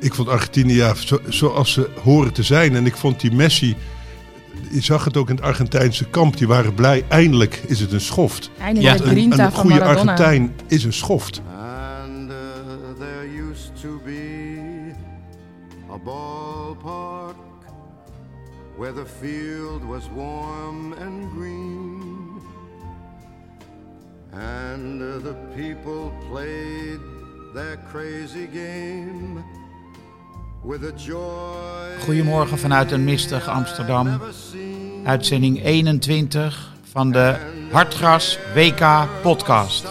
Ik vond Argentinië ja, zo, zoals ze horen te zijn. En ik vond die Messi, je zag het ook in het Argentijnse kamp, die waren blij. Eindelijk is het een schoft. Eindelijk de Een, een goede. Argentijn is een schoft. And uh, there used to be a ballpark where the field was warm and green. And uh, the people played their crazy game. Goedemorgen vanuit een mistig Amsterdam. Uitzending 21 van de Hartgras WK podcast.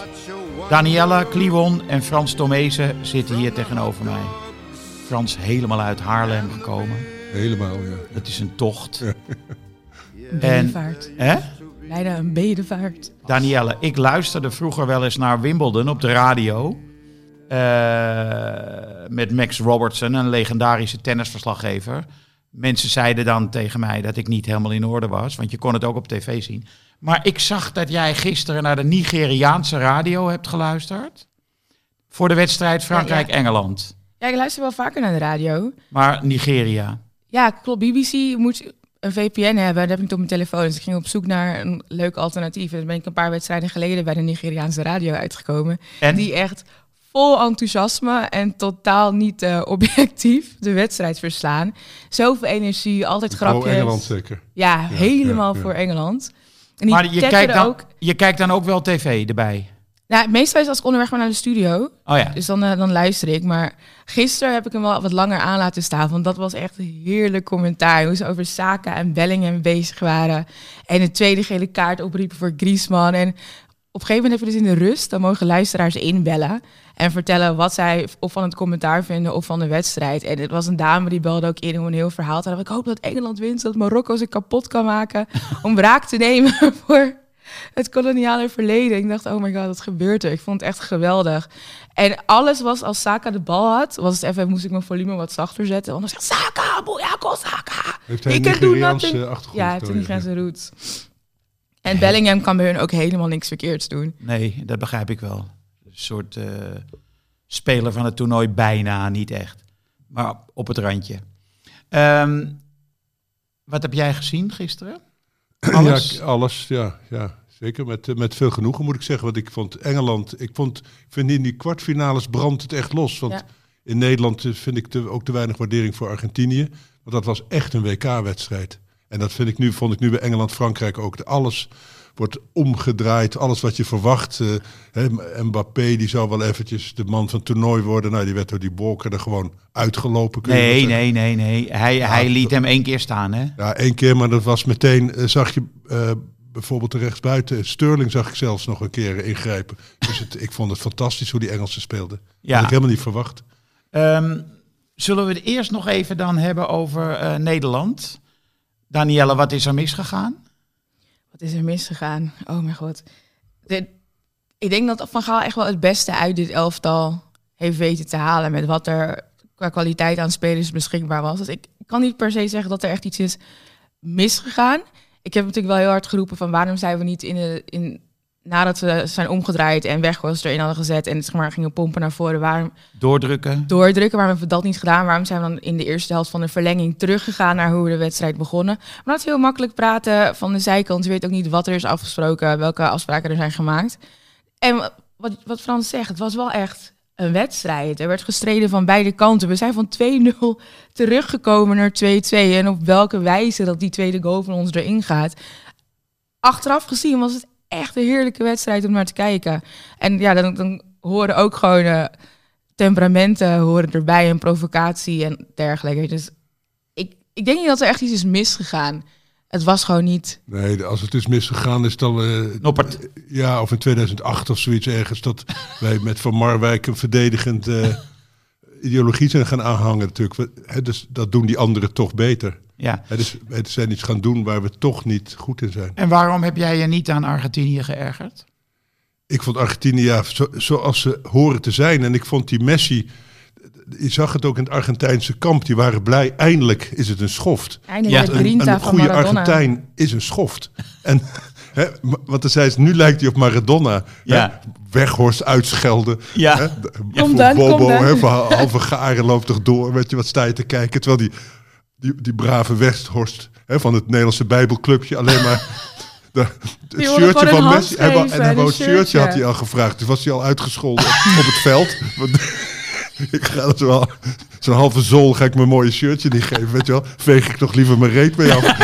Danielle Kliwon en Frans Tomezen zitten hier tegenover mij. Frans helemaal uit Haarlem gekomen. Helemaal, ja. Dat is een tocht. Een En, bedevaart. hè? Bijna een bedevaart. Danielle, ik luisterde vroeger wel eens naar Wimbledon op de radio. Eh, met Max Robertson, een legendarische tennisverslaggever. Mensen zeiden dan tegen mij dat ik niet helemaal in orde was, want je kon het ook op tv zien. Maar ik zag dat jij gisteren naar de Nigeriaanse radio hebt geluisterd. Voor de wedstrijd Frankrijk-Engeland. Ja, ik luister wel vaker naar de radio. Maar Nigeria. Ja, klopt. BBC moet een VPN hebben. Dat heb ik op mijn telefoon. Dus ik ging op zoek naar een leuk alternatief. En toen ben ik een paar wedstrijden geleden bij de Nigeriaanse radio uitgekomen. En? Die echt vol enthousiasme en totaal niet eh, objectief de wedstrijd verslaan. Zoveel energie, altijd grapjes. Engeland zeker. Ja, helemaal ja, ja. voor Engeland. En Maar je kijkt, dan, ook. je kijkt dan ook wel tv erbij. Nou, meestal is als ik onderweg ben naar de studio. Oh ja. Dus dan, eh, dan luister ik. Maar gisteren heb ik hem wel wat langer aan laten staan. Want dat was echt een heerlijk commentaar. Hoe ze over Saka en Bellingham bezig waren. En een tweede gele kaart opriepen voor Griezmann. En op een gegeven moment heb je dus in de rust... dan mogen luisteraars inbellen. En vertellen wat zij of van het commentaar vinden of van de wedstrijd. En het was een dame die belde ook in hoe een heel verhaal te hebben. Ik hoop dat Engeland wint, zodat Marokko zich kapot kan maken. om wraak te nemen voor het koloniale verleden. Ik dacht, oh my god, wat gebeurt er? Ik vond het echt geweldig. En alles was, als Saka de bal had, was het even, moest ik mijn volume wat zachter zetten. Want dan zegt Saka, Boyako Saka. Heeft hij He een can do Nigeriaanse nothing. achtergrond? Ja. Nigeriaanse roots. En Bellingham kan bij hun ook helemaal niks verkeerds doen. Nee, dat begrijp ik wel. Soort eh, speler van het toernooi bijna, niet echt. Maar op het randje. Ehm, wat heb jij gezien gisteren? Alles? Ja, alles, ja. ja zeker. Met, eh, met veel genoegen moet ik zeggen. Want ik vond Engeland, ik vond, ik vind in die kwartfinales brandt het echt los. Want Ja. in Nederland eh, vind ik te, ook te weinig waardering voor Argentinië. Want dat was echt een WK-wedstrijd. En dat vind ik nu, vond ik nu bij Engeland-Frankrijk ook. Alles wordt omgedraaid, alles wat je verwacht. hè, Mbappé, die zou wel eventjes de man van het toernooi worden. Nou, die werd door die Bolker er gewoon uitgelopen. Nee, nee, nee, nee. Hij, hij liet hem één keer staan, hè? Ja, één keer, maar dat was meteen, eh, zag je eh, bijvoorbeeld de rechtsbuiten. Sterling zag ik zelfs nog een keer ingrijpen. Dus het, ik vond het fantastisch hoe die Engelsen speelden. Dat Ja. had ik helemaal niet verwacht. Ehm, zullen we het eerst nog even dan hebben over Nederland? Danielle, wat is er misgegaan? Wat is er misgegaan? Oh mijn god. Ik denk dat Van Gaal echt wel het beste uit dit elftal heeft weten te halen. Met wat er qua kwaliteit aan spelers beschikbaar was. Dus ik kan niet per se zeggen dat er echt iets is misgegaan. Ik heb natuurlijk wel heel hard geroepen van waarom zijn we niet in de... In, nadat we zijn omgedraaid en Weghorst erin hadden gezet en het zeg maar gingen pompen naar voren, waarom Doordrukken? doordrukken. Waarom hebben we dat niet gedaan? Waarom zijn we dan in de eerste helft van de verlenging teruggegaan naar hoe we de wedstrijd begonnen? Maar dat is heel makkelijk praten van de zijkant. Je weet ook niet wat er is afgesproken, welke afspraken er zijn gemaakt. En wat, wat Frans zegt, het was wel echt een wedstrijd. Er werd gestreden van beide kanten. We zijn van 2-0 teruggekomen naar 2-2. En op welke wijze dat die tweede goal van ons erin gaat. Achteraf gezien was het echt een heerlijke wedstrijd om naar te kijken. En ja, dan, dan horen ook gewoon eh, temperamenten horen erbij en provocatie en dergelijke. Dus ik, ik denk niet dat er echt iets is misgegaan. Het was gewoon niet. Nee, als het is misgegaan is dan... eh, Noppert. ja, of in 2008 of zoiets ergens. Dat wij met Van Marwijk een verdedigend eh, ideologie zijn gaan aanhangen natuurlijk. We- Hè, dus dat doen die anderen toch beter. Ja. Hè, dus wij zijn iets gaan doen waar we toch niet goed in zijn. En waarom heb jij je niet aan Argentinië geërgerd? Ik vond Argentinië ja, zo, zoals ze horen te zijn. En ik vond die Messi... Je zag het ook in het Argentijnse kamp. Die waren blij. Eindelijk is het een schoft. Eindelijk Ja, Een, een goede. Argentijn is een schoft. En, hè, want dan zei ze, nu lijkt hij op Maradona. Ja. Hè, Weghorst uitschelden. Ja. Hè, Kom voor dan, kom Bobo, dan. hè, van halve garen loopt toch door. Weet je, wat sta je te kijken? Terwijl die, die, die brave Westhorst hè, van het Nederlandse Bijbelclubje alleen maar... De, het Die shirtje van Messi. Hij wou, en hij wou het shirtje shirtje. had hij al gevraagd. Dus was hij al uitgescholden op het veld. Want ik ga het wel. Zo'n halve zool ga ik mijn mooie shirtje niet geven. Weet je wel? Veeg ik toch liever mijn reet mee af.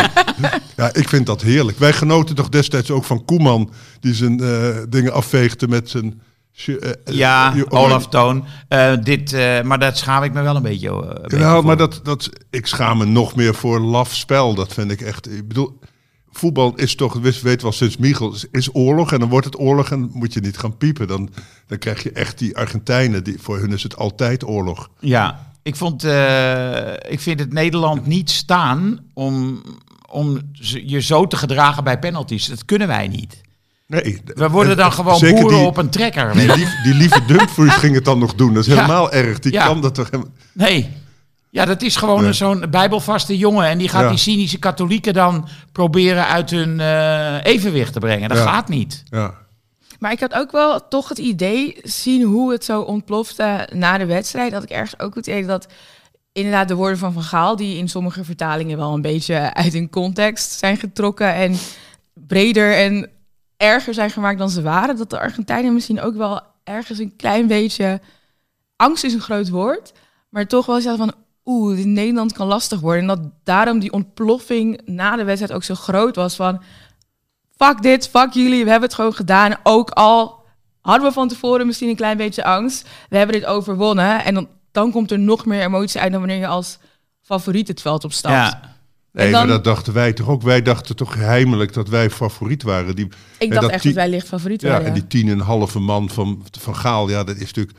ja, ik vind dat heerlijk. Wij genoten toch destijds ook van Koeman. Die zijn eh, dingen afveegde met zijn. Eh, eh, Ja, je- Olaf Toon. Eh, dit, eh, maar dat schaam ik me wel een beetje. eh, een beetje Ja, voor. maar dat, dat, ik schaam me nog meer voor laf spel. Dat vind ik echt. Ik bedoel, voetbal is toch, weet wel sinds Michel, is- oorlog. En dan wordt het oorlog en moet je niet gaan piepen. Dan, dan krijg je echt die Argentijnen. Die, voor hun is het altijd oorlog. Ja, ik, vond, eh, ik vind het Nederland niet staan om, om je zo te gedragen bij penalties. Dat kunnen wij niet. Nee, We worden en- dan gewoon boeren die- op een trekker. Die, lief, die lieve Dumfries ging het dan nog doen. Dat is Ja. helemaal erg. Die Ja. kan dat toch helemaal... Nee. Ja, dat is gewoon Nee. een zo'n bijbelvaste jongen. En die gaat Ja. die cynische katholieken dan proberen uit hun eh, evenwicht te brengen. Dat Ja. gaat niet. Ja. Maar ik had ook wel toch het idee, zien hoe het zo ontplofte na de wedstrijd, dat ik ergens ook het idee dat inderdaad de woorden van Van Gaal, die in sommige vertalingen wel een beetje uit hun context zijn getrokken en breder en erger zijn gemaakt dan ze waren, dat de Argentijnen misschien ook wel ergens een klein beetje, angst is een groot woord, maar toch wel zeggen van, oeh, Nederland kan lastig worden. En dat daarom die ontploffing na de wedstrijd ook zo groot was van, fuck dit, fuck jullie, we hebben het gewoon gedaan. Ook al hadden we van tevoren misschien een klein beetje angst, we hebben dit overwonnen. En dan, dan komt er nog meer emotie uit dan wanneer je als favoriet het veld opstapt. Ja. Nee, dan- maar dat dachten wij toch ook. Wij dachten toch heimelijk dat wij favoriet waren. Die, Ik dacht dat echt die- dat wij licht favoriet Ja, waren. en die tien en een halve man van, van Gaal, ja, dat is natuurlijk...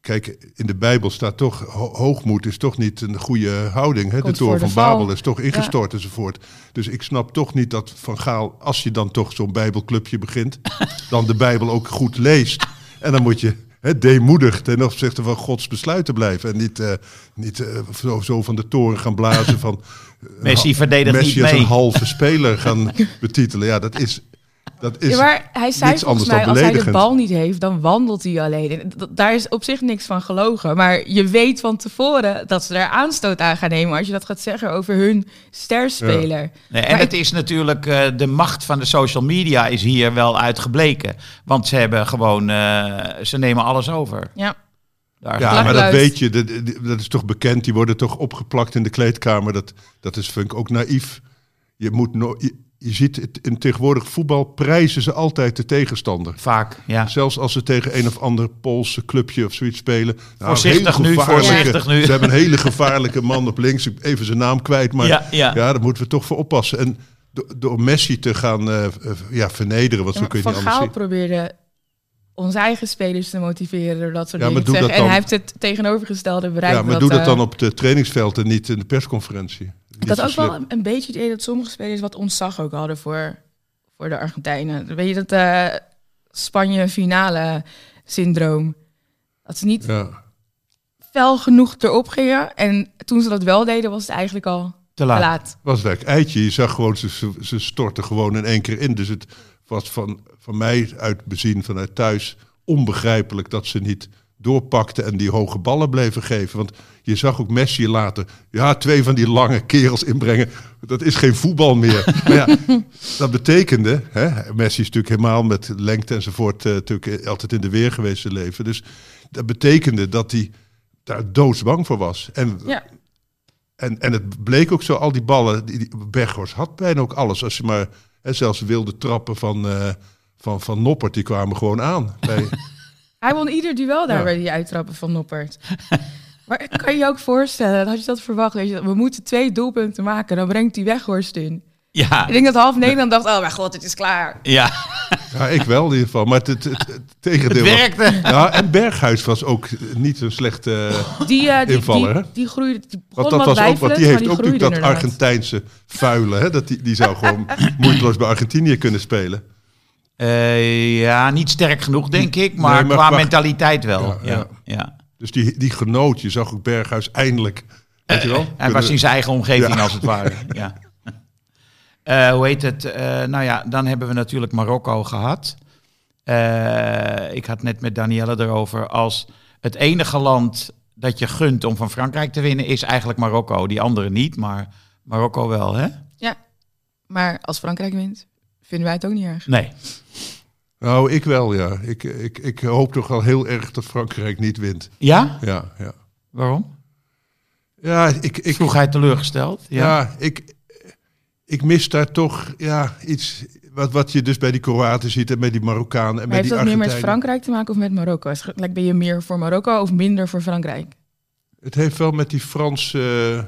Kijk, in de Bijbel staat toch, ho- hoogmoed is toch niet een goede houding. Hè? De toren van de. Babel is toch ingestort enzovoort. Dus ik snap toch niet dat Van Gaal, als je dan toch zo'n Bijbelclubje begint, dan de Bijbel ook goed leest. En dan moet je hè, deemoedig ten opzichte van Gods besluiten blijven. En niet, eh, niet eh, zo, zo van de toren gaan blazen van... Messi verdedigt Messi niet als mee. een halve speler gaan betitelen. Ja, dat is... Dat is Ja, maar hij zei niks volgens anders mij, dan als hij de bal niet heeft, dan wandelt hij alleen. Daar is op zich niks van gelogen. Maar je weet van tevoren dat ze daar aanstoot aan gaan nemen als je dat gaat zeggen over hun sterspeler. Nee, en Maar het is natuurlijk eh, de macht van de social media is hier wel uitgebleken. Want ze hebben gewoon, eh, ze nemen alles over. Ja. Daar Ja, maar dat weet je, dat, dat is toch bekend. Die worden toch opgeplakt in de kleedkamer. Dat, dat is vind ik ook naïef. Je, moet no, je, je ziet het in tegenwoordig voetbal prijzen ze altijd de tegenstander. vaak, ja. Zelfs als ze tegen een of ander Poolse clubje of zoiets spelen. Nou, Voorzichtig nu, voorzichtig nu. Ze hebben een hele gevaarlijke man op links. Ik- Even zijn naam kwijt, maar Ja, ja. ja, daar moeten we toch voor oppassen. En do- door Messi te gaan eh, ja, vernederen, want Ja, zo kun je niet anders Gaal zien. probeerde onze eigen spelers te motiveren door dat soort Ja, dingen te zeggen. dat En hij heeft het tegenovergestelde bereikt. Ja, maar dat, doe dat eh, dan op het trainingsveld en niet in de persconferentie. Had ook wel een, een beetje het idee dat sommige spelers wat ontzag ook hadden voor, voor de Argentijnen. Weet je, dat eh, Spanje finale syndroom. Dat ze niet Ja. fel genoeg erop gingen. En toen ze dat wel deden, was het eigenlijk al Te te laat. was werk eitje. Je zag gewoon, ze, ze, ze stortten gewoon in één keer in. Dus het was van, van mij uit bezien vanuit thuis onbegrijpelijk dat ze niet doorpakten en die hoge ballen bleven geven. Want je zag ook Messi later, ja, twee van die lange kerels inbrengen. Dat is geen voetbal meer. maar ja, dat betekende, hè, Messi is natuurlijk helemaal met lengte enzovoort eh, natuurlijk altijd in de weer geweest zijn leven. Dus dat betekende dat hij daar doodsbang voor was. En, Ja. en, en het bleek ook zo, al die ballen, die, die Berghorst had bijna ook alles. Als je maar, hè, zelfs wilde trappen van, eh, van, van Noppert, die kwamen gewoon aan. Bij, Hij won ieder duel daar Ja. bij die uittrappen van Noppert. maar kan je je ook voorstellen, had je dat verwacht? Weet je, we moeten twee doelpunten maken, dan brengt hij Weghorst in. Ja, Ik denk dat half Nederland dacht, oh mijn god, het is klaar. ja. ja, ik wel in ieder geval. Maar het, het, het, het tegendeel het was- werkte. Ja, en Berghuis was ook niet een slechte... Die, eh, die, Invaller, die, die groeide, die begon Want dat wat was ook, want die heeft ook natuurlijk dat inderdaad. Argentijnse vuile. Hè? Dat die, die zou gewoon moeiteloos bij Argentinië kunnen spelen. Eh, ja, niet sterk genoeg, denk ik. Maar, Nee, maar qua mentaliteit wel. Ja, Ja, ja. ja. Dus die, die genoot, je zag ook Berghuis eindelijk. Weet je wel? Hij Kunnen- was in zijn eigen omgeving, Ja. als het ware. Ja. Eh, hoe heet het? Eh, nou ja, dan hebben we natuurlijk Marokko gehad. Eh, ik had net met Danielle erover. Als het enige land dat je gunt om van Frankrijk te winnen, is eigenlijk Marokko. Die andere niet, maar Marokko wel, hè? Maar als Frankrijk wint, vinden wij het ook niet erg. Nee. Nou, ik wel, ja. Ik, ik, ik hoop toch wel heel erg dat Frankrijk niet wint. Ja? Ja, ja. Waarom? Ja, ik, ik, Vroeg hij teleurgesteld? Ja. ja. ik, ik mis daar toch ja, iets... Wat, wat je dus bij die Kroaten ziet en bij die Marokkanen en Maar bij heeft die dat meer met. Frankrijk te maken of met Marokko? Is- Like, ben je meer voor Marokko of minder voor Frankrijk? Het heeft wel met die Franse eh,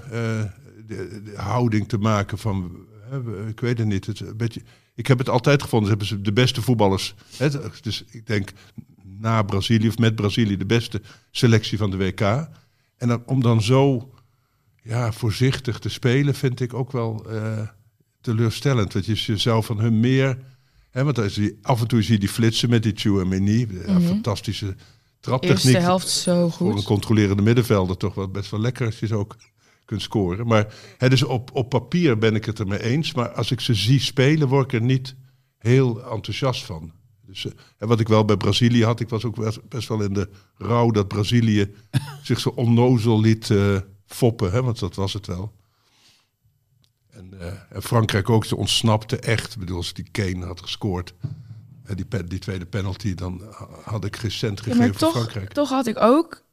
eh, de, de houding te maken van, hè, ik weet het niet. Het, een beetje, ik heb het altijd gevonden, ze hebben ze de beste voetballers. Hè, dus ik denk na Brazilië of met Brazilië de beste selectie van de WK. En dan, om dan zo ja, voorzichtig te spelen vind ik ook wel eh, teleurstellend. Want je, je zou van hun meer... Hè, want als je, af en toe zie je die flitsen met die Chouameni. Mhm. Fantastische traptechniek Eerste helft zo voor een goed. controlerende middenvelder toch wel best wel lekker als je ook kunt scoren. Maar hè, dus op, op papier ben ik het ermee eens. Maar als ik ze zie spelen, word ik er niet heel enthousiast van. Dus, eh, en wat ik wel bij Brazilië had, ik was ook best, wel in de rouw dat Brazilië zich zo onnozel liet eh, foppen. Hè, want dat was het wel. En, eh, en Frankrijk ook, ze ontsnapte echt. Ik bedoel, als die Kane had gescoord, eh, die, die tweede penalty, dan ha- had ik geen cent Ja, gegeven voor Frankrijk. toch had ik ook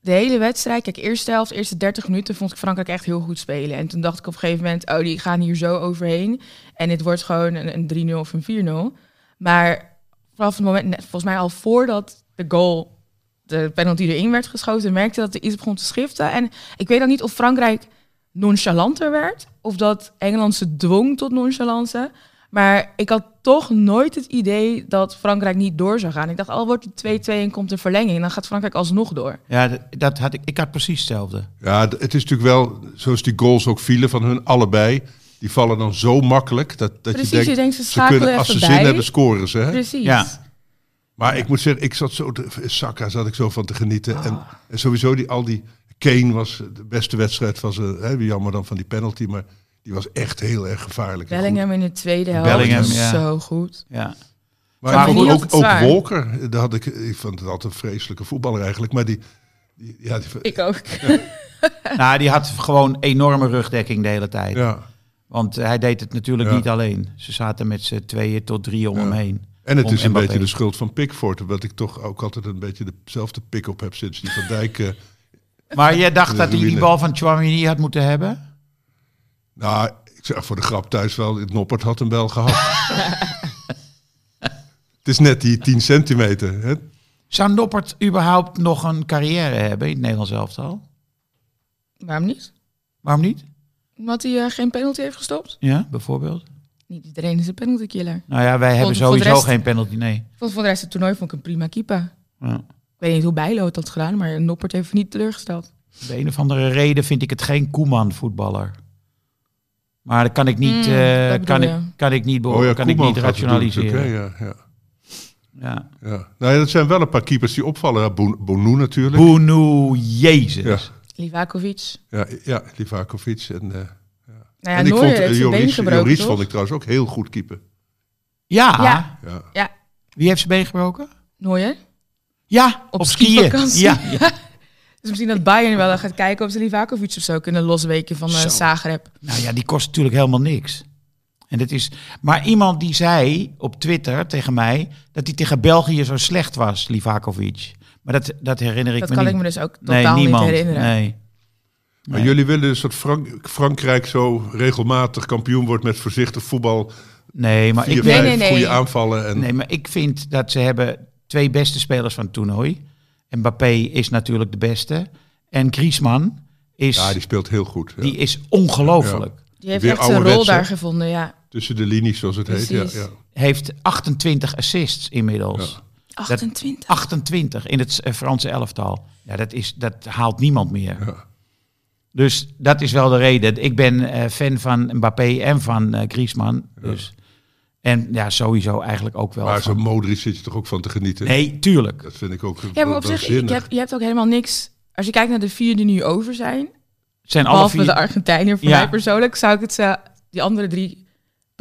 de hele wedstrijd... Kijk, eerste helft, eerste 30 minuten vond ik Frankrijk echt heel goed spelen. En toen dacht ik op een gegeven moment... oh, die gaan hier zo overheen. En dit wordt gewoon een, een 3-0 of een 4-0. Maar vanaf het moment, net, volgens mij al voordat de goal... de penalty erin werd geschoten... merkte dat er iets begon te schiften. En ik weet dan niet of Frankrijk nonchalanter werd... of dat Engeland ze dwong tot nonchalance... Maar ik had toch nooit het idee dat Frankrijk niet door zou gaan. Ik dacht, al wordt het 2-2 en komt de verlenging, dan gaat Frankrijk alsnog door. Ja, dat, dat had ik, ik had precies hetzelfde. Ja, het is natuurlijk wel, zoals die goals ook vielen van hun allebei. Die vallen dan zo makkelijk dat, dat Precies, je denkt, je denkt, ze ze kunnen, als ze zin bij. hebben, scoren ze. Hè? Precies. Ja. Maar ik moet zeggen, ik zat zo, te, Saka zat ik zo van te genieten. En, Ah. en sowieso die, al die, Kane was de beste wedstrijd van ze. Hè, jammer dan van die penalty, maar die was echt heel erg gevaarlijk. Bellingham in de tweede helft Bellingham, was ja. zo goed. Ja. Maar, vond ook, ook. Walker, daar had ik, ik vond het altijd een vreselijke voetballer eigenlijk. Maar die, die ja, die, Ik ook. Nou, die had gewoon enorme rugdekking de hele tijd. ja. Want hij deed het natuurlijk Ja. niet alleen. Ze zaten met z'n tweeën tot drie om Ja. hem heen. En het Om is een Mbappé. beetje de schuld van Pickford. Wat ik toch ook altijd een beetje dezelfde pick-up heb sinds die Van Dijk. eh, Maar jij dacht dat hij die bal van Chouamini had moeten hebben? Nou, ik zeg voor de grap thuis wel, het Noppert had hem wel gehad. het is net die 10 centimeter. Hè? Zou Noppert überhaupt nog een carrière hebben in het Nederlands elftal? Waarom niet? Waarom niet? Omdat hij eh, geen penalty heeft gestopt? Ja, bijvoorbeeld. Niet iedereen is een penalty killer. Nou ja, wij hebben sowieso rest- geen penalty, nee. Voor voor de rest het toernooi vond ik een prima keeper. Ja. Ik weet niet hoe Bijlo het had gedaan, maar Noppert heeft niet teleurgesteld. De een of andere reden vind ik het geen Koeman voetballer. Maar dat kan ik niet, Mm, eh, kan, ik, kan ik niet, be- Oh ja, kan ik niet doen rationaliseren. hè, Ja, ja, ja. ja. Nou ja, dat zijn wel een paar keepers die opvallen. Bon- Bonu natuurlijk. Boenu, jezus. Ja. Livakovic. Ja, ja Livakovic. En, eh, Nou ja, en ik vond eh, Joris, gebroken, Joris vond ik trouwens ook heel goed keeper. Ja. Ja. Ja. Ja, Wie heeft zijn been gebroken? Ja, Op op, skiën. ja. Dus misschien dat Bayern wel gaat kijken of ze Livakovic of zo kunnen losweken van eh Zo. Zagreb. Nou ja, die kost natuurlijk helemaal niks. En dat is, maar iemand die zei op Twitter tegen mij dat hij tegen België zo slecht was, Livakovic. Maar dat, dat herinner ik Dat me kan niet. ik me dus ook nee, totaal niemand. niet herinneren. Nee. Maar Nee. jullie willen dus dat Frank Frankrijk zo regelmatig kampioen wordt met voorzichtig voetbal. Nee, maar Vier, ik, vijf nee, nee. goede aanvallen. En, nee, maar ik vind dat ze hebben twee beste spelers van het toernooi. Mbappé is natuurlijk de beste. En Griezmann is, Ja, die speelt heel goed. ja. die is ongelooflijk. Die heeft Weer echt zijn rol daar gevonden, ja. Tussen de linies, zoals het heet. Ja. Heeft 28 assists inmiddels. 28. 28 in het eh, Franse elftal. Ja, dat, is, dat haalt niemand meer. Ja. Dus dat is wel de reden. Ik ben eh, fan van Mbappé en van eh, Griezmann. Dus. En ja, sowieso eigenlijk ook wel. Maar zo'n Modric zit je toch ook van te genieten? Nee, tuurlijk. Dat vind ik ook Ja, maar op zich, je hebt, je hebt ook helemaal niks... Als je kijkt naar de vier die nu over zijn, Zijn alle behalve vier... de Argentijner, voor Ja. mij persoonlijk, zou ik het ze, die andere drie,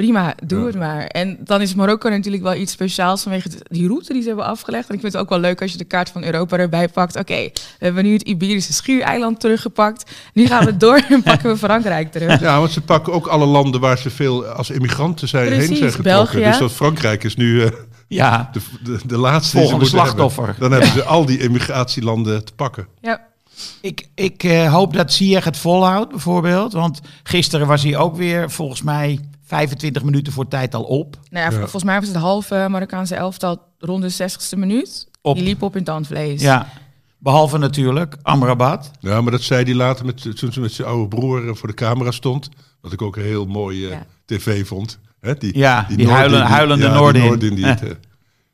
prima, doe Ja. het maar. En dan is Marokko natuurlijk wel iets speciaals vanwege die route die ze hebben afgelegd. En ik vind het ook wel leuk als je de kaart van Europa erbij pakt. Oké, we hebben nu het Iberische schiereiland teruggepakt. Nu gaan we door en pakken we Frankrijk terug. Ja, want ze pakken ook alle landen waar ze veel als immigranten zijn, heen zijn getrokken. België. Dus dat Frankrijk is nu eh, Ja, de, de, de laatste Volgende slachtoffer. hebben. Dan hebben ze al die immigratielanden te pakken. Ja, ik, ik eh, hoop dat Ziyech het volhoudt bijvoorbeeld. Want gisteren was hij ook weer volgens mij 25 minuten voor tijd al op. nou ja, Ja. volgens mij was het halve Marokkaanse elftal rond de 60ste minuut. Op. Die liep op in tandvlees. Ja, behalve natuurlijk Amrabat. Ja, maar dat zei hij later met, toen ze met zijn oude broer eh, voor de camera stond. Wat ik ook een heel mooi eh, Ja. tv vond. Hè, die, Ja, die huilen- huilende ja, die Noordin. Noordin die het, eh,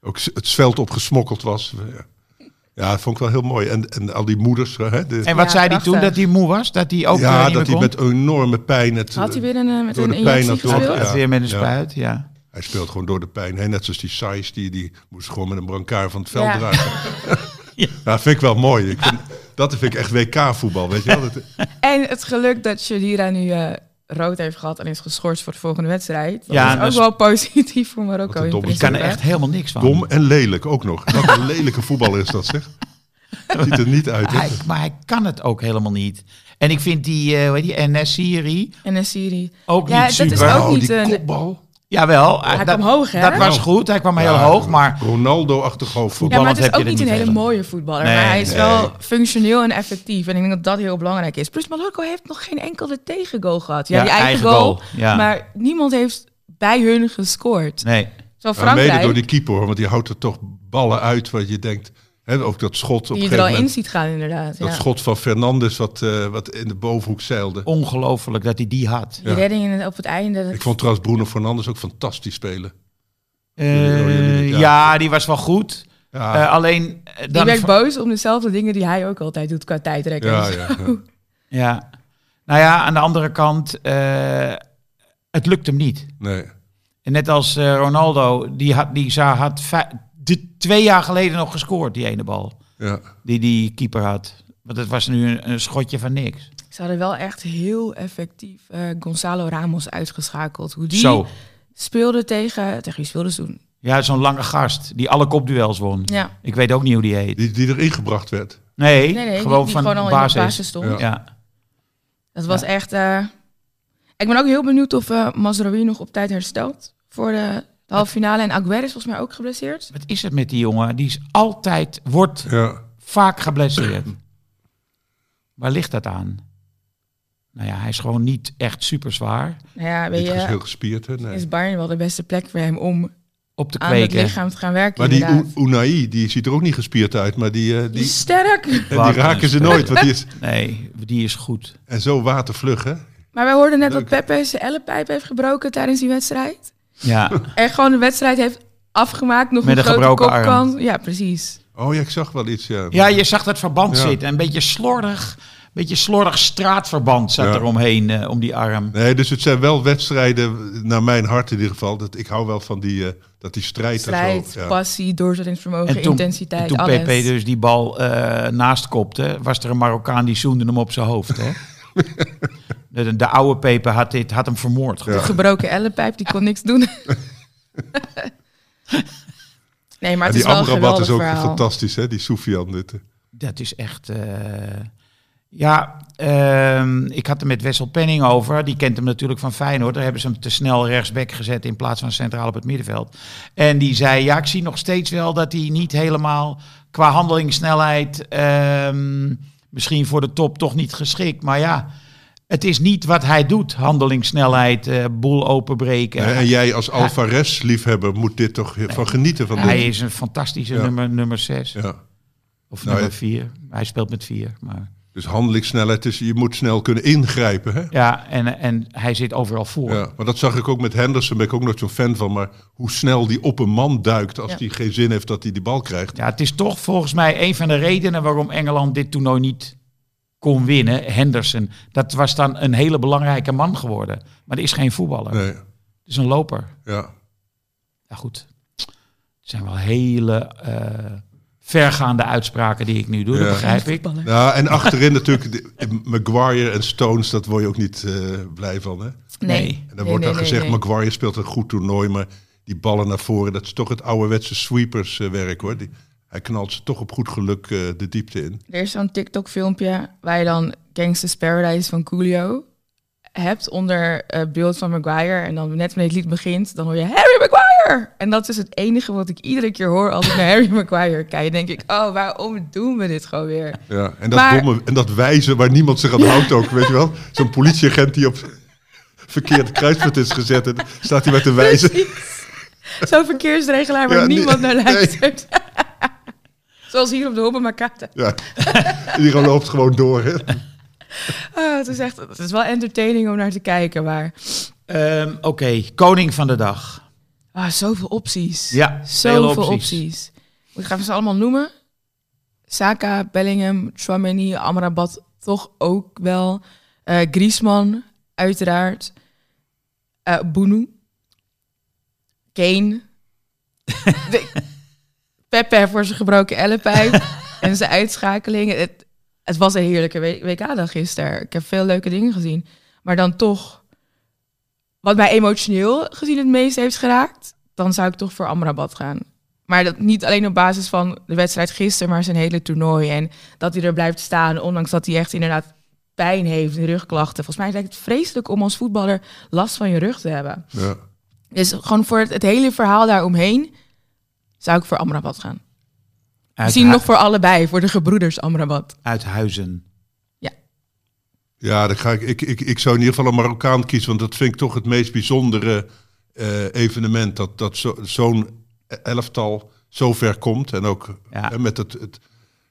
ook het veld opgesmokkeld was. Ja. Ja, dat vond ik wel heel mooi. En, en al die moeders. Hè, de, En wat Ja, zei hij toen? Dat hij moe was? Dat hij ook eh, ja, niet dat hij met enorme pijn... Het, Had hij weer een, eh, met Door een de pijn gespeeld? Ja. weer met een spuit, ja. Hij speelt gewoon door de pijn heen. Net zoals die Sais, die, die moest gewoon met een brancard van het veld Ja. dragen. Ja. ja. dat vind ik wel mooi. Ik vind, dat vind ik echt WK-voetbal, weet je wel. En het geluk dat Shadira nu eh, rood heeft gehad en is geschorst voor de volgende wedstrijd. Dat Ja, is ook is- wel positief voor Marokko. Ik kan er echt helemaal niks van. Dom en lelijk ook nog. Wat een lelijke voetballer is dat, zeg. Ziet er niet uit, hè? Hij, maar hij kan het ook helemaal niet. En ik vind die, eh hoe heet die NS-serie Syrië. ook Ja, niet dat is super. ook oh, niet een- kopbal. Jawel, Hij dat, kwam hoog, hè? dat was goed. Hij kwam heel hoog, maar Ronaldo-achtig hoofdvoetbal. Ja, maar het is ook niet een hele mooie voetballer. Nee, maar hij is nee. wel functioneel en effectief. En ik denk dat dat heel belangrijk is. Plus Marokko heeft nog geen enkele tegengoal gehad. Ja, Ja, die eigen, eigen goal. goal, ja. Maar niemand heeft bij hun gescoord. nee. Zo Maar mede Frankrijk, door die keeper, hoor, want die houdt er toch ballen uit wat je denkt. Hè, ook dat schot op die je er al in ziet gaan inderdaad. Dat ja. schot van Fernandes wat, eh, wat in de bovenhoek zeilde. Ongelooflijk dat hij die had. Die redding op het einde. Ik vond trouwens Bruno Fernandes ook fantastisch spelen. Eh, jullie- ja. ja. die was wel goed. Ja, Eh, alleen eh, die dan werd boos om dezelfde dingen die hij ook altijd doet qua tijdrekken. ja, ja, ja. Ja. Nou ja, aan de andere kant, eh, het lukt hem niet. Nee. En net als eh, Ronaldo, die had, die had de, twee jaar geleden nog gescoord, die ene bal. Ja. Die die keeper had. Want het was nu een, een schotje van niks. Ze hadden wel echt heel effectief eh, Gonzalo Ramos uitgeschakeld. Hoe die Zo. speelde tegen... Tegen wie speelde ze toen? Ja, zo'n lange gast die alle kopduels won. Ja. Ik weet ook niet hoe die heet. Die, die erin gebracht werd. Nee, Nee, nee, gewoon die, die van gewoon al basis. in de basis stond. Ja. Ja. Dat was Ja. echt... eh, Ik ben ook heel benieuwd of eh Mazraoui nog op tijd herstelt voor de, halve finale. En Aguero is volgens mij ook geblesseerd. Wat is het met die jongen? Die is altijd, wordt Ja. vaak geblesseerd. Waar ligt dat aan? Nou ja, hij is gewoon niet echt super zwaar Nou ja, weet Niet je, heel gespierd, hè? Nee. is Bayern wel de beste plek voor hem om op te aan het kweken. lichaam te gaan werken Maar die inderdaad. Unai, die ziet er ook niet gespierd uit. Maar die, eh, Die die, is sterk. en die raken ze nooit. Want die is, Nee, die is goed. en zo watervlug, hè? Maar wij hoorden net Leuk. dat Pepe zijn ellepijp heeft gebroken tijdens die wedstrijd. Ja, En gewoon de wedstrijd heeft afgemaakt. Nog Met een een grote gebroken kopkans. Ja, precies. Oh ja, ik zag wel iets, ja. ja je zag dat verband Ja. zitten. Een beetje slordig, beetje slordig straatverband zat Ja. er omheen, eh, om die arm. Nee, dus het zijn wel wedstrijden, naar mijn hart in ieder geval. Dat, ik hou wel van die, eh, dat die strijd, Strijd, zo. Ja. passie, doorzettingsvermogen, En toen, intensiteit, en toen alles. Pepe dus die bal eh, naast kopte, was er een Marokkaan die zoende hem op zijn hoofd. Hè? de, de oude Pepe had, dit, had hem vermoord. Ja. De gebroken ellepijp, die kon niks doen. nee, maar En het die is wel Amrabat is ook verhaal. fantastisch, hè? Die Soufian. Dit. Dat is echt... eh, Ja, ehm, ik had het met Wessel Penning over. Die kent hem natuurlijk van Feyenoord. Daar hebben ze hem te snel rechtsback gezet in plaats van centraal op het middenveld. En die zei, ja, ik zie nog steeds wel dat hij niet helemaal qua handelingssnelheid... ehm, misschien voor de top toch niet geschikt. Maar ja, het is niet wat hij doet. Handelingssnelheid, eh, boel openbreken. En jij als Alvarez-liefhebber moet dit toch van genieten van hij dit. is een fantastische Ja. nummer, nummer 6. Ja. Of Nou, nummer ja. 4. Hij speelt met 4. Maar... Dus handelingssnelheid, dus je moet snel kunnen ingrijpen. Hè? Ja, en, en hij zit overal voor. Ja, maar dat zag ik ook met Henderson, ben ik ook nooit zo'n fan van. Maar hoe snel die op een man duikt als Ja. hij geen zin heeft dat hij die bal krijgt. Ja, het is toch volgens mij een van de redenen waarom Engeland dit toernooi niet kon winnen. Henderson. Dat was dan een hele belangrijke man geworden. Maar dat is geen voetballer. Nee, Het is een loper. ja. Ja, goed. Het zijn wel hele eh, vergaande uitspraken die ik nu doe, Ja. dat begrijp ik. ja, en achterin natuurlijk de- Maguire en Stones, dat word je ook niet eh, blij van. Hè? Nee. En dan Nee, wordt nee, dan nee, gezegd, nee. Maguire speelt een goed toernooi, maar die ballen naar voren, dat is toch het ouderwetse sweeperswerk hoor. Die, hij knalt ze toch op goed geluk eh, de diepte in. Er is zo'n TikTok-filmpje waar je dan Gangsta's Paradise van Coolio hebt onder eh, beeld van Maguire. En dan net wanneer het lied begint, dan hoor je Harry Maguire! En dat is het enige wat ik iedere keer hoor als ik naar Harry Maguire kijk. Denk ik, oh, waarom doen we dit gewoon weer? Ja, en dat Maar- domme, en dat wijzen waar niemand zich aan houdt ook, weet je wel. Zo'n politieagent die op verkeerd kruispunt is gezet en staat hij met te wijzen. Zo'n verkeersregelaar waar Ja, niemand naar nee. Zoals hier op de Hobbe Makata. Ja, die loopt gewoon door. Hè. Ah, het is echt, het is wel entertaining om naar te kijken, maar Ehm, Oké, koning van de dag. ah, zoveel opties. Ja, Zoveel opties. opties. Ik ga ze allemaal noemen. Saka, Bellingham, Chouameni, Amrabat toch ook wel. Eh Griezmann, uiteraard. Eh Boenu. Kane. De- Pepe voor zijn gebroken ellepijp. en zijn uitschakeling. Het, het was een heerlijke WK-dag gisteren. Ik heb veel leuke dingen gezien. Maar dan toch... Wat mij emotioneel gezien het meest heeft geraakt... dan zou ik toch voor Amrabat gaan. Maar dat niet alleen op basis van de wedstrijd gisteren, maar zijn hele toernooi. En dat hij er blijft staan, ondanks dat hij echt inderdaad pijn heeft, rugklachten. Volgens mij lijkt het vreselijk om als voetballer last van je rug te hebben. Ja. Dus gewoon voor het, het hele verhaal daaromheen zou ik voor Amrabat gaan. Uit, Misschien nog voor allebei, voor de gebroeders Amrabat. uit Huizen. Ja, dan ga ik, ik, ik, ik zou in ieder geval een Marokkaan kiezen, want dat vind ik toch het meest bijzondere eh, evenement. Dat, dat zo- zo'n elftal zo ver komt. En ook Ja. hè, met het, het,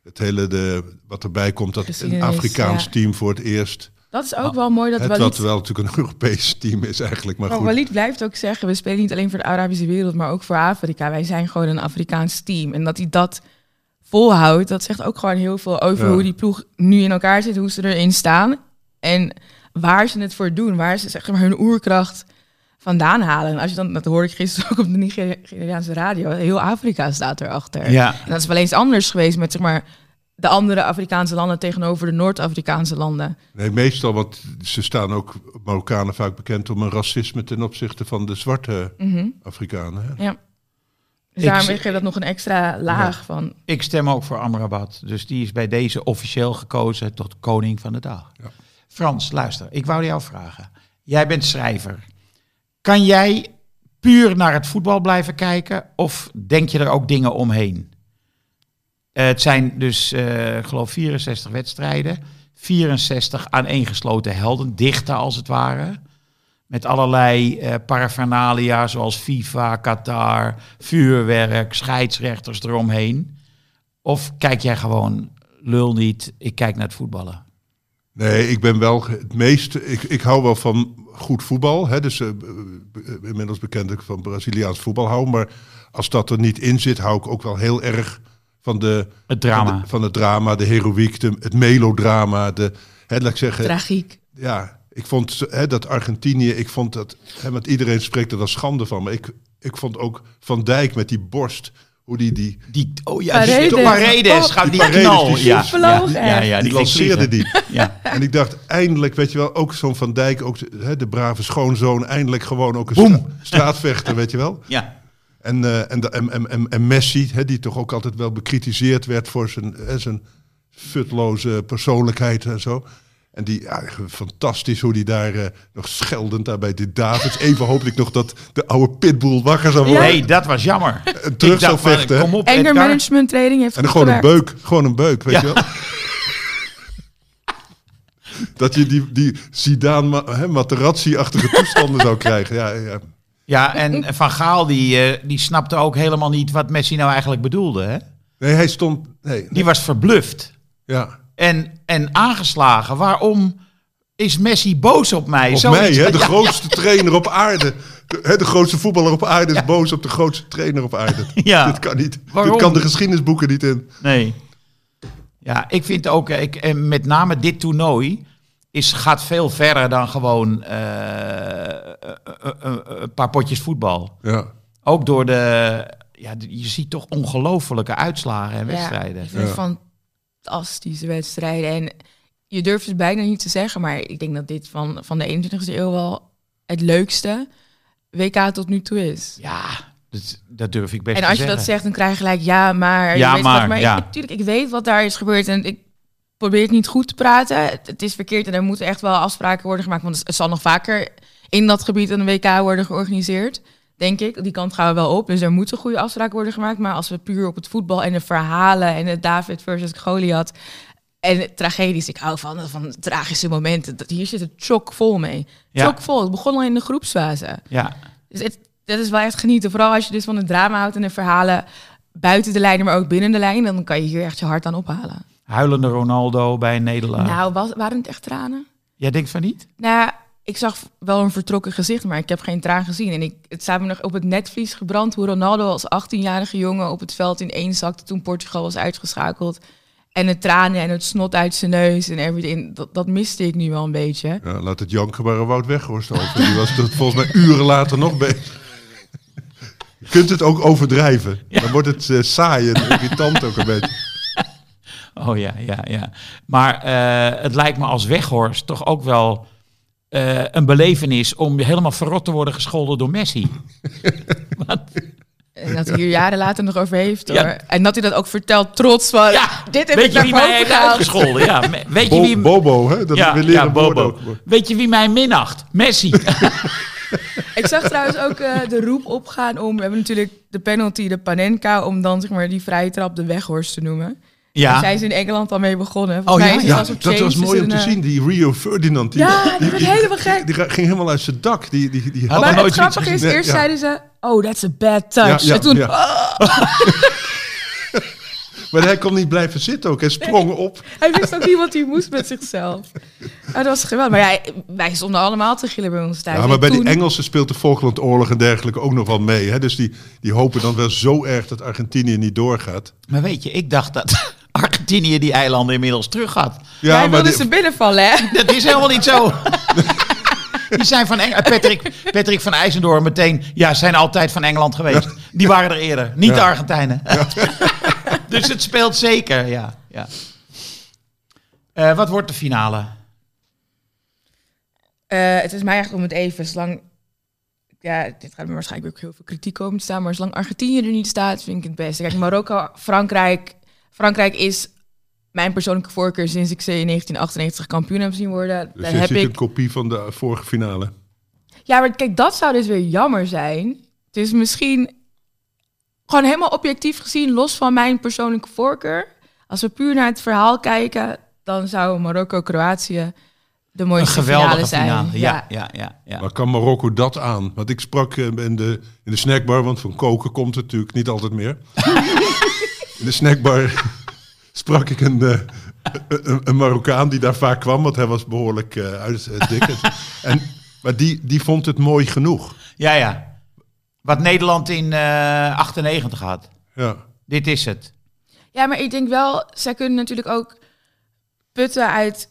het hele de, wat erbij komt, dat een Afrikaans ja. team voor het eerst. Dat is ook wel mooi dat Het Walid... wat wel natuurlijk een Europees team is eigenlijk, maar Maar goed. Walid blijft ook zeggen, we spelen niet alleen voor de Arabische wereld, maar ook voor Afrika. Wij zijn gewoon een Afrikaans team. En dat hij dat volhoudt, dat zegt ook gewoon heel veel over Ja. hoe die ploeg nu in elkaar zit, hoe ze erin staan. En waar ze het voor doen, waar ze zeg maar, hun oerkracht vandaan halen. En als je dan, dat hoorde ik gisteren ook op de Nigeriaanse radio, heel Afrika staat erachter. Ja. En dat is wel eens anders geweest met zeg maar, de andere Afrikaanse landen tegenover de Noord-Afrikaanse landen. Nee, meestal, want ze staan ook Marokkanen vaak bekend om een racisme ten opzichte van de zwarte Mhm. Afrikanen. Hè? Ja. Dus daarom dat nog een extra laag van. Ik stem ook voor Amrabat. Dus die is bij deze officieel gekozen tot koning van de dag. Ja. Frans, luister. Ik wou jou vragen. Jij bent schrijver. Kan jij puur naar het voetbal blijven kijken? Of denk je er ook dingen omheen? Eh, het zijn dus, eh, ik geloof 64 wedstrijden. 64 aaneengesloten helden, dichte als het ware. Met allerlei eh paraphernalia zoals FIFA, Qatar, vuurwerk, scheidsrechters eromheen. Of kijk jij gewoon, lul niet, ik kijk naar het voetballen. Nee, ik ben wel het meest. Ik, ik hou wel van goed voetbal. Hè, dus inmiddels bekend dat ik van Braziliaans voetbal hou. Maar als dat er niet in zit, hou ik ook wel heel erg van, de, Het drama. van, de- van het drama, de heroïek, de, het melodrama. De, hè, laat ik zeggen, Tragiek. ja, ik vond hè, dat Argentinië, ik vond dat, hè, want iedereen spreekt er dan schande van. Maar ik, ik vond ook Van Dijk met die borst, hoe die die, Die, oh ja, Paredes. die Paredes, gaat die, Paredes, knal. die ja, ja, ja, ja, die, die, lanceerde die. Ja. En ik dacht, eindelijk, weet je wel, ook zo'n Van Dijk, ook hè, de brave schoonzoon, eindelijk gewoon ook een stra- straatvechter, weet je wel. ja. En, eh, en, de- en, en, en, en Messi, hè, die toch ook altijd wel bekritiseerd werd voor zijn, hè, zijn, futloze persoonlijkheid en zo. En die, ja, fantastisch hoe die daar eh, nog scheldend daar bij de Davids. Even hoopte ik nog dat de oude pitbull wakker zou worden. Nee, dat was jammer. En terug Ik zou vechten. Kom op, Anger Edgar. management training heeft En gewoon een beuk. Gewoon een beuk, weet Ja. je wel. dat je die, die Zidane ma- hè, Materazzi-achtige toestanden zou krijgen. Ja, ja. Ja, en Van Gaal die, eh, die snapte ook helemaal niet wat Messi nou eigenlijk bedoelde. Hè? Nee, hij stond... Nee, Die was verbluft ja. en, en aangeslagen. Waarom is Messi boos op mij? Op Zoiets. mij, hè, de Ja, grootste trainer op aarde. De, hè, de grootste voetballer op aarde is boos op de grootste trainer op aarde. Ja. Dit kan niet. Waarom? Dit kan de geschiedenisboeken niet in. Nee. Ja, ik vind ook, eh, ik, en met name dit toernooi is, gaat veel verder dan gewoon eh, eh, eh, een paar potjes voetbal. Ja. Ook door de, ja, je ziet toch ongelofelijke uitslagen en wedstrijden. Ja, ik vind het fantastische wedstrijden. En je durft het bijna niet te zeggen, maar ik denk dat dit van, van de 21e eeuw wel het leukste WK tot nu toe is. Ja, dat, dat durf ik best En te als je zeggen. dat zegt, dan krijg je gelijk ja, maar. Ja, je weet maar, Wat, maar ja. ik, natuurlijk, ik weet wat daar is gebeurd en ik probeer het niet goed te praten. Het, het is verkeerd en er moeten echt wel afspraken worden gemaakt, want het zal nog vaker in dat gebied een WK worden georganiseerd. Denk ik, die kant gaan we wel op. Dus er moeten goede afspraken worden gemaakt. Maar als we puur op het voetbal en de verhalen en het David versus Goliath en tragedies, ik hou van, van tragische momenten. Dat, hier zit het chockvol mee. Ja. Chockvol. Het begon al in de groepsfase. Ja, Dus het, dat is wel echt genieten. Vooral als je dus van het drama houdt en de verhalen buiten de lijnen, maar ook binnen de lijn. Dan kan je hier echt je hart aan ophalen. Huilende Ronaldo bij een nederlaag. Nou, was, waren het echt tranen? Jij denkt van niet? Nou, ik zag wel een vertrokken gezicht, maar ik heb geen traan gezien. En ik, het staat me nog op het netvlies gebrand hoe Ronaldo als 18-jarige jongen op het veld in één zakte toen Portugal was uitgeschakeld. En het tranen en het snot uit zijn neus en everything. Dat, dat miste ik nu wel een beetje. Ja, laat het jankbare Wout Weghorst over. Die was er volgens mij uren later nog bezig. Je kunt het ook overdrijven. Dan wordt het eh, saai en irritant ook een beetje. Oh ja, ja, ja. Maar eh, het lijkt me als Weghorst toch ook wel eh, een belevenis om helemaal verrot te worden gescholden door Messi. Want- En dat hij hier jaren later nog over heeft. Hoor. Ja. En dat hij dat ook vertelt trots van, ja, dit heb weet ik je wie mij heeft uitgescholden? Ja, weet je wie... Bobo, hè? Dat ja, we leren ja, Bobo. ook. Weet je wie mij minacht? Messi. Ik zag trouwens ook eh, de roep opgaan om, we hebben natuurlijk de penalty, de Panenka, om dan zeg maar die vrije trap de Weghorst te noemen. Daar ja, zijn ze in Engeland al mee begonnen. Oh, Volgens mij ja? Ja, dat was mooi om is te een, zien. Die Rio Ferdinand. Die, Ja, die werd helemaal gek. Die, ging helemaal uit zijn dak. Die, die, die Had Maar nooit het grappige is, eerst Ja. zeiden ze, oh, that's a bad touch. Ja, ja, en toen, ja. oh, Maar hij kon niet blijven zitten ook. Hij sprong op. hij wist ook niet wat hij moest met zichzelf. Maar dat was geweldig. Maar ja, wij stonden allemaal te gillen bij ons thuis. Ja, maar bij toen- die Engelsen speelt de Falklandoorlog en dergelijke ook nog wel mee. Hè? Dus die, die hopen dan wel zo erg dat Argentinië niet doorgaat. maar weet je, ik dacht dat Argentinië die eilanden inmiddels terug had. Ja, Wij wilden die- ze binnenvallen, hè? Dat is helemaal niet zo. Die zijn van Eng Patrick, Patrick van IJsendoorn meteen. Ja, zijn altijd van Engeland geweest. Die waren er eerder. Niet Ja. de Argentijnen. dus het speelt zeker, ja. ja. Eh, wat wordt de finale? Eh, het is mij eigenlijk om het even, zolang... Ja, dit gaat me waarschijnlijk ook heel veel kritiek komen te staan, maar zolang Argentinië er niet staat, vind ik het beste. Kijk, Marokko, Frankrijk. Frankrijk is mijn persoonlijke voorkeur sinds ik ze in 1998 kampioen heb zien worden. Dus Daar je heb ziet ik... een kopie van de vorige finale. Ja, maar kijk, dat zou dus weer jammer zijn. Dus misschien gewoon helemaal objectief gezien, los van mijn persoonlijke voorkeur. Als we puur naar het verhaal kijken, dan zou Marokko-Kroatië de Een mooiste geweldige finale zijn. finale. Ja, ja, ja. ja, Maar kan Marokko dat aan? Want ik sprak eh, in de, in de snackbar, want van koken komt het natuurlijk niet altijd meer. in de snackbar sprak ik een, eh, een, een Marokkaan die daar vaak kwam, want hij was behoorlijk eh uit, eh, dik. en, maar die, die vond het mooi genoeg. ja, ja. Wat Nederland in eh 98 had. Ja. Dit is het. Ja, maar ik denk wel, zij kunnen natuurlijk ook putten uit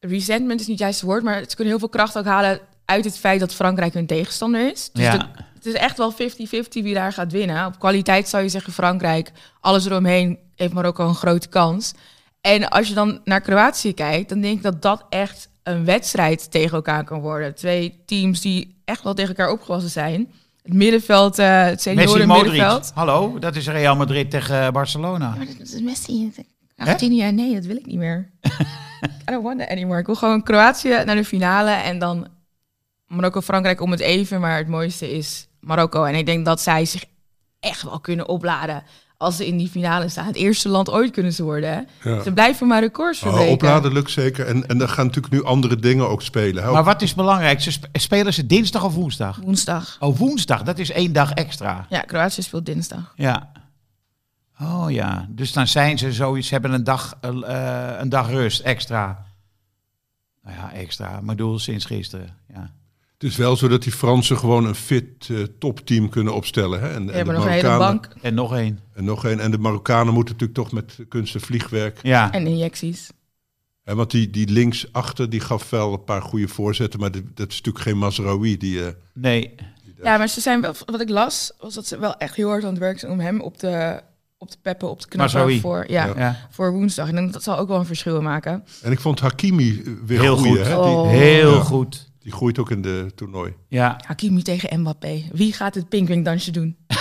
resentment is niet het juiste woord, maar ze kunnen heel veel kracht ook halen uit het feit dat Frankrijk hun tegenstander is. Dus Ja. de- het is echt wel 50-50 wie daar gaat winnen. Op kwaliteit zou je zeggen Frankrijk, alles eromheen heeft Marokko een grote kans. En als je dan naar Kroatië kijkt, dan denk ik dat dat echt een wedstrijd tegen elkaar kan worden. Twee teams die echt wel tegen elkaar opgewassen zijn. Het middenveld, eh het Messi senioren Modric. middenveld. Hallo, dat is Real Madrid tegen Barcelona. Maar dat is Messi. Argentinië, nee, dat wil ik niet meer. I don't want that anymore. Ik wil gewoon Kroatië naar de finale en dan Marokko-Frankrijk om het even. Maar het mooiste is Marokko. En ik denk dat zij zich echt wel kunnen opladen als ze in die finale staan. Het eerste land ooit kunnen ze worden. Ja. Ze blijven maar records Oh, verbreken. opladen lukt zeker. En, en er gaan natuurlijk nu andere dingen ook spelen. Hè? Maar wat is belangrijk? Ze sp- spelen ze dinsdag of woensdag? Woensdag. Oh, woensdag. Dat is één dag extra. Ja, Kroatië speelt dinsdag. Ja. Oh ja. Dus dan zijn ze zoiets, hebben een dag, eh, een dag rust extra. Nou ja, extra. Maar ik bedoel, sinds gisteren. Ja. Het is wel zo dat die Fransen gewoon een fit eh, topteam kunnen opstellen. Hè? En, en de nog een hele Marokkanen- bank En nog één. En nog één. En de Marokkanen moeten natuurlijk toch met kunst en vliegwerk. Ja. en injecties. Hè, want die, die linksachter die gaf wel een paar goede voorzetten. Maar dat is natuurlijk geen Mazraoui. Die, eh, Nee. Ja, maar ze zijn wel, wat ik las, was dat ze wel echt heel hard aan het werk zijn om hem op de, op de peppen, op de knappen voor, ja, Ja. Voor woensdag. En dat zal ook wel een verschil maken. En ik vond Hakimi eh, weer Heel goeie, goed. Hè? Oh. Die, Heel Ja. goed. Die groeit ook in de toernooi. Ja. Hakimi tegen Mbappé. Wie gaat het pingwingdansje doen?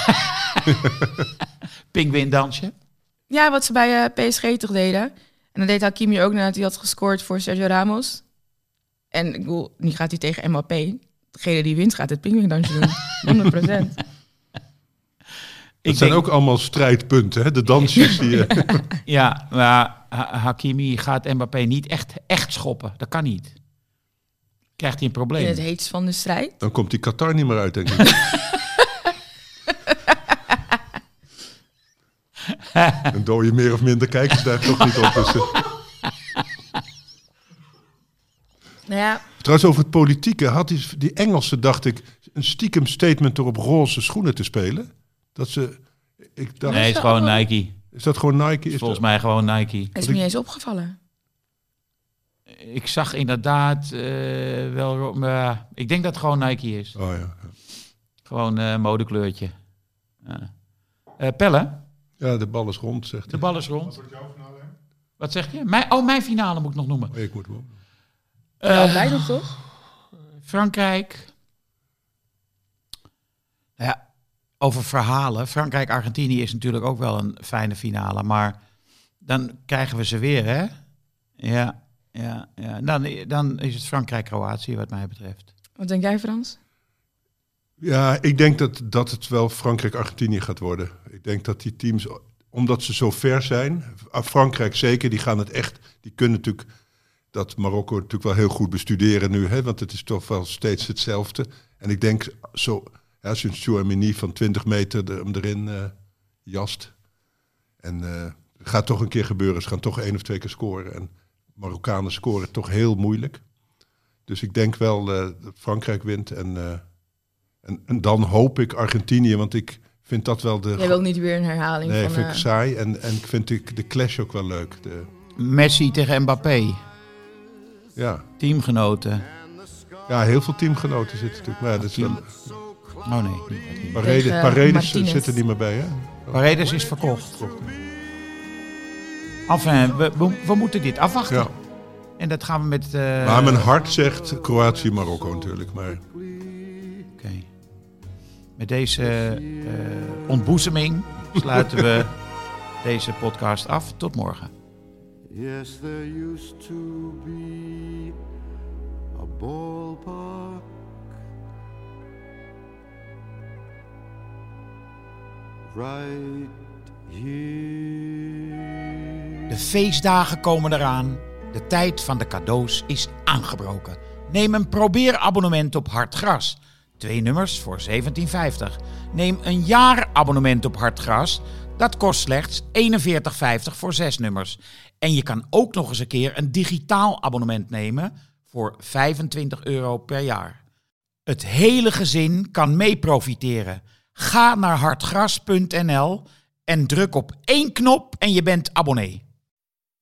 Pinguïndansje. Ja, wat ze bij eh, PSG toch deden. En dan deed Hakimi ook nadat hij had gescoord voor Sergio Ramos. En ik bedoel, nu gaat hij tegen Mbappé. Degene die wint gaat het pingwingdansje doen. 100% Dat zijn ook allemaal strijdpunten. Hè? De dansjes die... eh, Ja, maar Ha- Hakimi gaat Mbappé niet echt, echt schoppen. Dat kan niet. Krijgt hij een In het probleem. heetst van de strijd. dan komt die Qatar niet meer uit, denk ik. Een dode meer of minder kijkers daar toch niet op. Dus, eh. Nou ja, Trouwens, over het politieke had die, die Engelsen, dacht ik, een stiekem statement door op roze schoenen te spelen. Dat ze, ik dacht, Nee, het is gewoon Nike. is dat gewoon Nike? Is Volgens dat- mij gewoon Nike. is me niet eens opgevallen. Ik zag inderdaad eh, wel... maar ik denk dat het gewoon Nike is. Oh ja. Gewoon eh modekleurtje. Eh, Pelle, ja, de bal is rond, zegt de hij. bal is rond. Wat zeg je? Mijn, oh, mijn finale moet ik nog noemen. Oh, ik moet wel. Nog toch? Frankrijk. Nou ja, over verhalen. Frankrijk-Argentinië is natuurlijk ook wel een fijne finale. Maar dan krijgen we ze weer, hè? Ja, ja, ja. Dan, dan is het Frankrijk-Kroatië wat mij betreft. Wat denk jij, Frans? Ja, ik denk dat, dat het wel Frankrijk-Argentinië gaat worden. Ik denk dat die teams, omdat ze zo ver zijn, ah, Frankrijk zeker, die gaan het echt, die kunnen natuurlijk dat Marokko natuurlijk wel heel goed bestuderen nu, hè, want het is toch wel steeds hetzelfde. En ik denk zo, ja, als je een Chouamini van 20 meter er, hem erin eh, jast. En eh, het gaat toch een keer gebeuren, ze gaan toch één of twee keer scoren. En Marokkanen scoren toch heel moeilijk. Dus ik denk wel eh, dat Frankrijk wint en... eh, en, en dan hoop ik Argentinië, want ik vind dat wel de. Jij wil niet weer een herhaling nee, van... vind ik eh, saai. En, en ik vind ik de clash ook wel leuk. De, Messi tegen Mbappé. ja. Teamgenoten. ja, heel veel teamgenoten zitten natuurlijk. Maar ja, dat is wel, Oh nee. Paredes, Paredes zit er niet meer bij, hè? Paredes is verkocht. Enfin, we, we, we moeten dit afwachten. Ja. En dat gaan we met... eh, Maar mijn hart zegt Kroatië, Marokko natuurlijk. Maar Oké. Met deze eh, ontboezeming sluiten we deze podcast af. Tot morgen. Yes, there used to be a ballpark right here. De feestdagen komen eraan. De tijd van de cadeaus is aangebroken. Neem een probeerabonnement op Hartgras. Twee nummers voor 17,50. Neem een jaarabonnement op Hartgras. Dat kost slechts 41,50 voor zes nummers. En je kan ook nog eens een keer een digitaal abonnement nemen voor 25 euro per jaar. Het hele gezin kan mee profiteren. Ga naar hartgras.nl en druk op één knop en je bent abonnee.